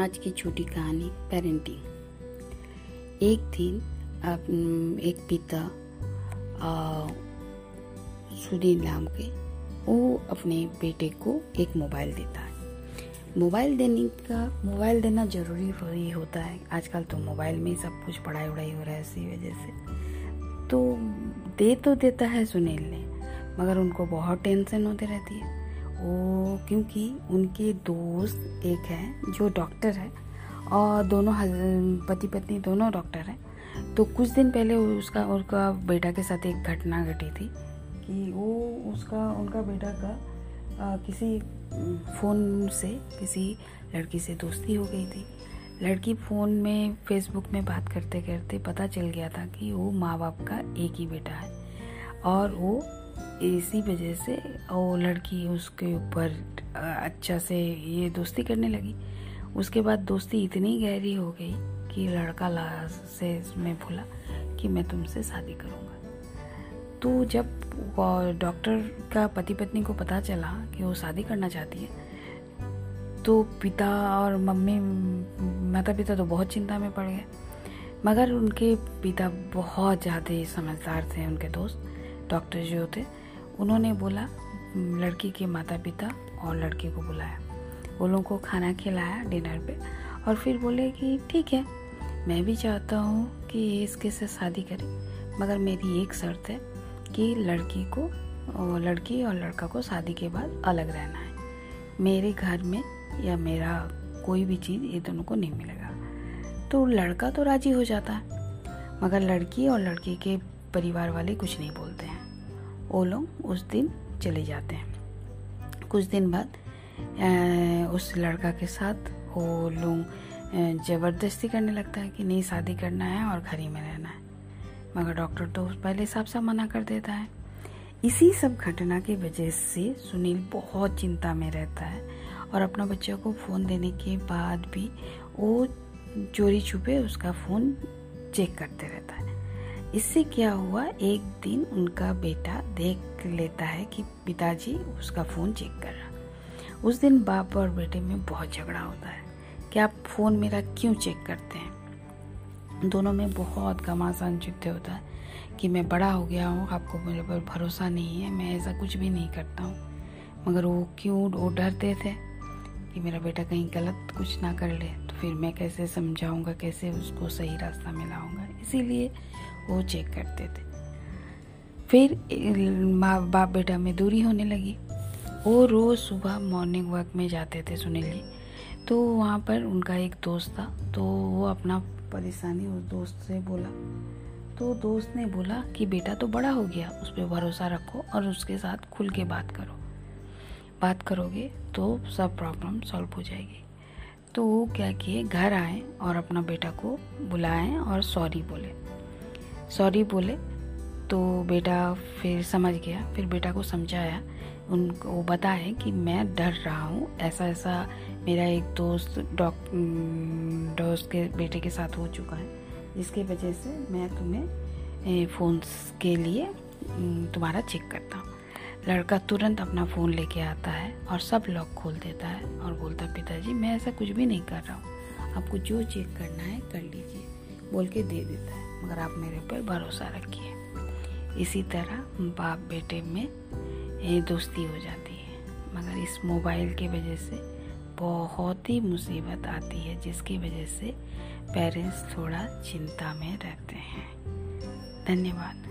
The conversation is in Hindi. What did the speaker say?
आज की छोटी कहानी पेरेंटिंग एक दिन एक पिता सुनील नाम के, वो अपने बेटे को एक मोबाइल देता है। मोबाइल देने का, मोबाइल देना ज़रूरी ही होता है। आजकल तो मोबाइल में सब कुछ पढ़ाई वढ़ाई हो रहा है इसी वजह से। तो दे तो देता है सुनील ने, मगर उनको बहुत टेंशन होती रहती है। वो क्योंकि उनके दोस्त एक है जो डॉक्टर है और दोनों पति पत्नी दोनों डॉक्टर हैं। तो कुछ दिन पहले उसका उनका बेटा के साथ एक घटना घटी थी कि वो उसका उनका बेटा का आ, किसी फ़ोन से किसी लड़की से दोस्ती हो गई थी। लड़की फ़ोन में फेसबुक में बात करते करते पता चल गया था कि वो माँ बाप का एक ही बेटा है और वो इसी वजह से वो लड़की उसके ऊपर अच्छा से ये दोस्ती करने लगी। उसके बाद दोस्ती इतनी गहरी हो गई कि लड़का ला से मैं भूला कि मैं तुमसे शादी करूँगा। तो जब डॉक्टर का पति पत्नी को पता चला कि वो शादी करना चाहती है तो पिता और मम्मी माता पिता तो बहुत चिंता में पड़ गए। मगर उनके पिता बहुत ज़्यादा समझदार थे, उनके दोस्त, डॉक्टर जो थे उन्होंने बोला लड़की के माता पिता और लड़के को बुलाया। वो लोगों को खाना खिलाया डिनर पे और फिर बोले कि, ठीक है, मैं भी चाहता हूँ कि इसके से शादी करें, मगर मेरी एक शर्त है कि लड़की को लड़की और लड़का को शादी के बाद अलग रहना है। मेरे घर में या मेरा कोई भी चीज़ ये दोनों को नहीं मिलेगा। तो लड़का तो राज़ी हो जाता है, मगर लड़की और लड़के के परिवार वाले कुछ नहीं बोलते हैं। वो लोग उस दिन चले जाते हैं। कुछ दिन बाद उस लड़का के साथ वो लोग ज़बरदस्ती करने लगता है कि नहीं, शादी करना है और घर ही में रहना है। मगर डॉक्टर तो पहले साफ़ साफ़ मना कर देता है। इसी सब घटना की वजह से सुनील बहुत चिंता में रहता है और अपना बच्चा को फ़ोन देने के बाद भी वो चोरी छुपे उसका फ़ोन चेक करते रहता है। इससे क्या हुआ? एक दिन उनका बेटा देख लेता है कि पिताजी उसका फ़ोन चेक कर रहा। उस दिन बाप और बेटे में बहुत झगड़ा होता है। कि आप फ़ोन मेरा क्यों चेक करते हैं? दोनों में बहुत घमासान युद्ध होता है कि मैं बड़ा हो गया हूँ, आपको मेरे पर भरोसा नहीं है, मैं ऐसा कुछ भी नहीं करता हूँ। मगर वो क्यों वो डरते थे कि मेरा बेटा कहीं गलत कुछ ना कर ले तो फिर मैं कैसे समझाऊँगा, कैसे उसको सही रास्ता में लाऊँगा इसीलिए वो चेक करते थे। फिर, माँ, बाप, बेटा में दूरी होने लगी। वो रोज़ सुबह मॉर्निंग वॉक में जाते थे सुनील जी तो वहाँ पर उनका एक दोस्त था तो वो अपना परेशानी उस दोस्त से बोला। तो दोस्त ने बोला कि बेटा तो बड़ा हो गया, उस पर भरोसा रखो और उसके साथ खुल के बात करो। बात करोगे तो सब प्रॉब्लम सॉल्व हो जाएगी। तो वो क्या किए, घर आए और अपना बेटा को बुलाएँ और सॉरी बोले। सॉरी बोले। तो बेटा फिर समझ गया, फिर बेटा को समझाया। उनको, वो बताए कि मैं डर रहा हूँ ऐसा ऐसा मेरा एक दोस्त डॉक दोस्त के बेटे के साथ हो चुका है। जिसके वजह से मैं तुम्हें फ़ोन के लिए तुम्हारा चेक करता हूँ। लड़का तुरंत अपना फ़ोन लेके आता है और सब लॉक खोल देता है और बोलता पिताजी, मैं ऐसा कुछ भी नहीं कर रहा हूँ। आपको जो चेक करना है, कर लीजिए। बोल के दे देता है, मगर आप मेरे पर भरोसा रखिए। इसी तरह बाप बेटे में ये दोस्ती हो जाती है, मगर इस मोबाइल के वजह से बहुत ही मुसीबत आती है, जिसकी वजह से पेरेंट्स थोड़ा चिंता में रहते हैं। धन्यवाद।